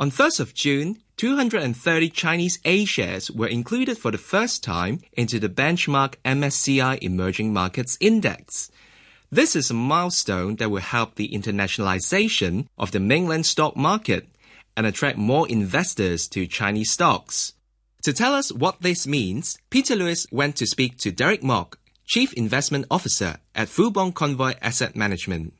On 1st of June, 230 Chinese A shares were included for the first time into the benchmark MSCI Emerging Markets Index. This is a milestone that will help the internationalization of the mainland stock market and attract more investors to Chinese stocks. To tell us what this means, Peter Lewis went to speak to Derek Mok, Chief Investment Officer at Fubon Convoy Asset Management.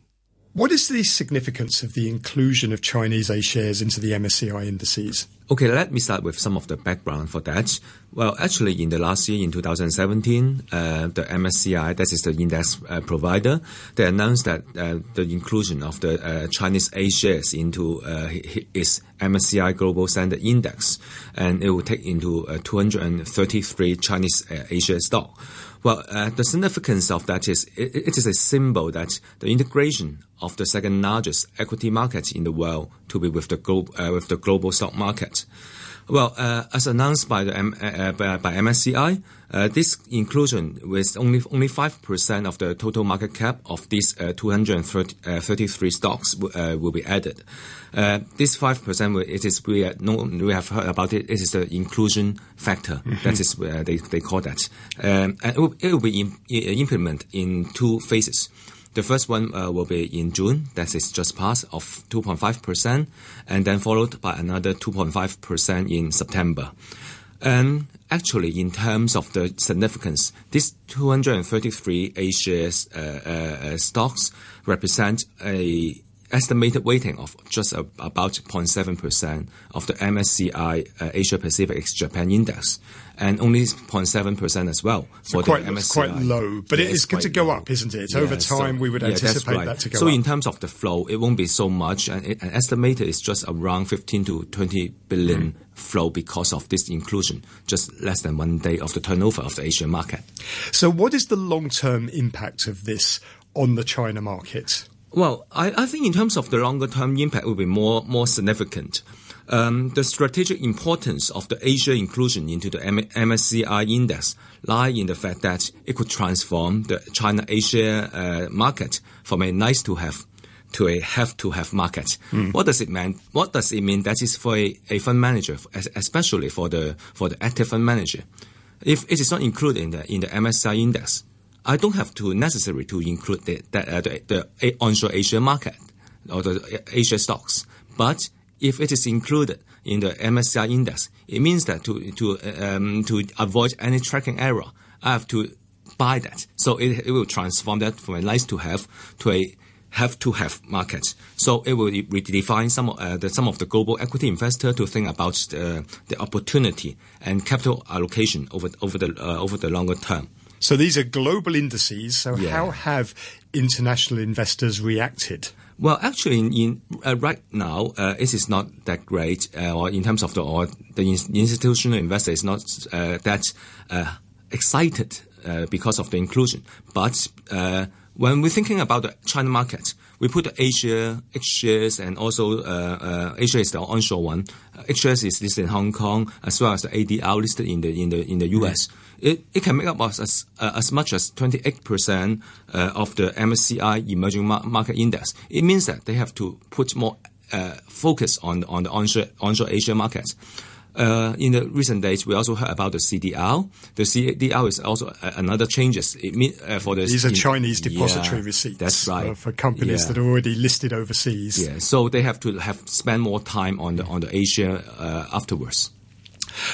What is the significance of the inclusion of Chinese A shares into the MSCI indices? Okay, let me start with some of the background for that. Well, actually, in the last year, in 2017, uh, the MSCI, that is the index uh, provider, they announced that uh, the inclusion of the uh, Chinese A shares into uh, its MSCI Global Standard Index, and it will take into uh, 233 Chinese A share stock. Well, uh, the significance of that is it, it is a symbol that the integration of the second largest equity market in the world to be with the, glo- uh, with the global stock market. Well, uh, as announced by the M- uh, uh by, by, MSCI, uh, this inclusion with only only five percent of the total market cap of these uh, 233 uh, stocks will be added. this five percent, it is we no, we have heard about it. It is the inclusion factor. Mm-hmm. That is they they call that, um, and it will, it will be implemented in two phases. The first one uh, will be in June, that is just past of 2.5%, and then followed by another 2.5% in September. And actually, in terms of the significance, these 233 A uh, uh, uh, stocks represent a estimated weighting of just a, about 0.7% of the MSCI uh, Asia Pacific ex Japan Index, and only 0.7% as well for quite, the MSCI. It's quite low, but yeah, it is going to go low. up, isn't it? Yeah, Over time, so, we would anticipate right. that to go so up. So in terms of the flow, it won't be so much, and it, an estimated is just around 15 to 20 billion mm. flow because of this inclusion, just less than one day of the turnover of the Asian market. So what is the long-term impact of this on the China market? Well, I, I think in terms of the longer term impact will be more more significant. Um, the strategic importance of the A share inclusion into the M- MSCI index lie in the fact that it could transform the China A share uh, market from a nice to have to a have to have market. Mm. What does it mean? What does it mean? That is for a, a fund manager, especially for the for the active fund manager. If it is not included in the in the MSCI index, I don't have to necessary to include the, the, uh, the, the onshore A share market or the A share stocks. But if it is included in the MSCI index, it means that to to um, to avoid any tracking error, I have to buy that. So it, it will transform that from a nice to have to a have to have market. So it will redefine some uh, the, some of the global equity investor to think about the, the opportunity and capital allocation over over the uh, over the longer term. So these are global indices. So yeah. how have international investors reacted? Well, actually, in, in uh, right now, uh, it is not that great, uh, or in terms of the or the institutional investor is not uh, that uh, excited uh, because of the inclusion. But when we're thinking about the China market, we put A share, H-shares, and also A share is the onshore one. H-shares is listed in Hong Kong as well as the ADR listed in the in the in the US. Mm-hmm it, it can make up as, uh, as much as 28% uh, of the MSCI emerging market index. It means that they have to put more uh, focus on, on the onshore, onshore A share markets. Uh, in the recent days, we also heard about the CDR. The CDR is also another changes. It mean, uh, for the these are Chinese depository yeah, receipts. That's right for, for companies yeah. that are already listed overseas. Yeah, so they have to have spend more time on the on the A share uh, afterwards.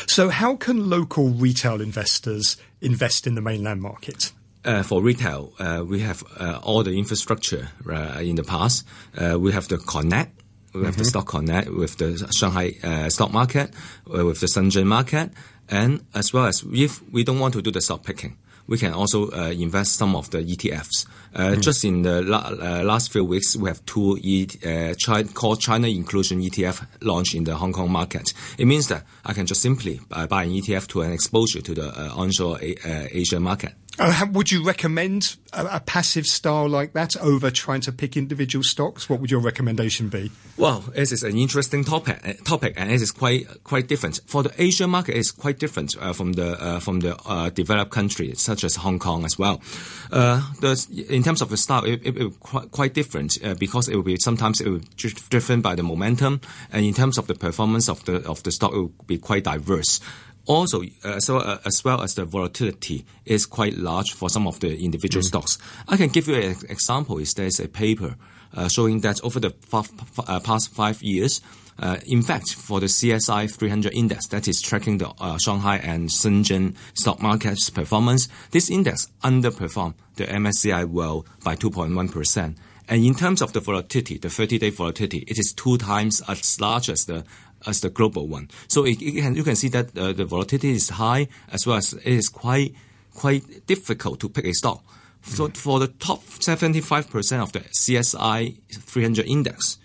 So, how can local retail investors invest in the mainland market? Uh, for retail, uh, we have uh, all the infrastructure uh, in the past. Uh, we have the Connect, we have mm-hmm. the Stock Connect with the Shanghai uh, stock market, with the Shenzhen market, and as well as if we don't want to do the stock picking, we can also uh, invest some of the ETFs. Uh, mm. Just in the la- uh, last few weeks, we have two e- uh, China, called China Inclusion ETF launched in the Hong Kong market. It means that I can just simply buy an ETF to an exposure to the uh, onshore a- uh, A share market. Uh, would you recommend a, a, passive style like that over trying to pick individual stocks? What would your recommendation be? Well, this is an interesting topic, uh, topic, and it is quite quite different. For the Asian market, it's quite different uh, from the uh, from the uh, developed countries such as Hong Kong as well. Uh, the, in terms of the style, it, it, it quite, quite different because it will be sometimes it will be driven by the momentum, and in terms of the performance of the of the stock, it will be quite diverse. Also, uh, so, uh, as well as the volatility is quite large for some of the individual mm. stocks. I can give you an example. Is there's a paper uh, showing that over the uh, past five years, uh, in fact, for the CSI 300 index that is tracking the uh, Shanghai and Shenzhen stock markets performance, this index underperformed the MSCI World by 2.1 percent. And in terms of the volatility, the 30-day volatility, it is two times as large as the as the global one. So it, it can, you can see that uh, the volatility is high as well as it is quite quite difficult to pick a stock. So mm. for the top 75% of the CSI 300 index,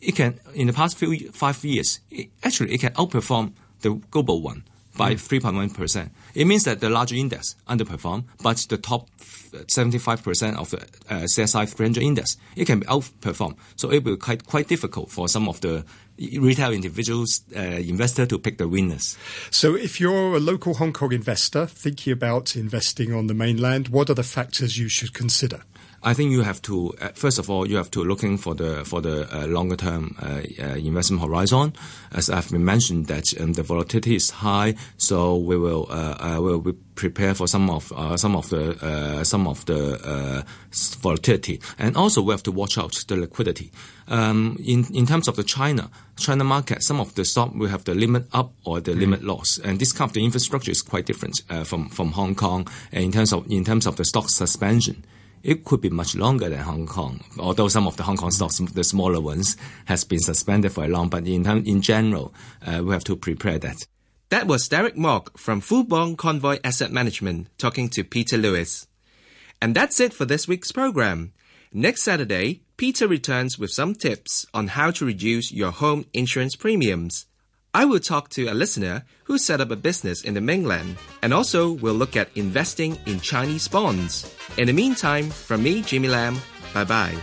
it can in the past few five years, it, actually it can outperform the global one by 3.1%. It means that the larger index underperform, but the top 75% of the uh, CSI 300 index, it can outperform. So it will be quite, quite difficult for some of the retail individuals, uh, investor to pick the winners. So if you're a local Hong Kong investor thinking about investing on the mainland, what are the factors you should consider? I think you have to uh, first of all you have to looking for the for the uh, longer term uh, uh investment horizon. As I've been mentioned that um, the volatility is high, so we will uh, uh, will be prepare for some of some of the some of the volatility, and also we have to watch out the liquidity. Um, in in terms of the China China market, some of the stock will have the limit up or the mm. limit loss, and this kind of the infrastructure is quite different from from Hong Kong. And in terms of in terms of the stock suspension it could be much longer than Hong Kong, although some of the Hong Kong stocks, the smaller ones, has been suspended for a long. But in in general, uh, we have to prepare that. That was Derek Mok from Fubon Convoy Asset Management talking to Peter Lewis. And that's it for this week's program. Next Saturday, Peter returns with some tips on how to reduce your home insurance premiums. I will talk to a listener who set up a business in the mainland, and also we'll look at investing in Chinese bonds. In the meantime, from me, Jimmy Lam, bye bye.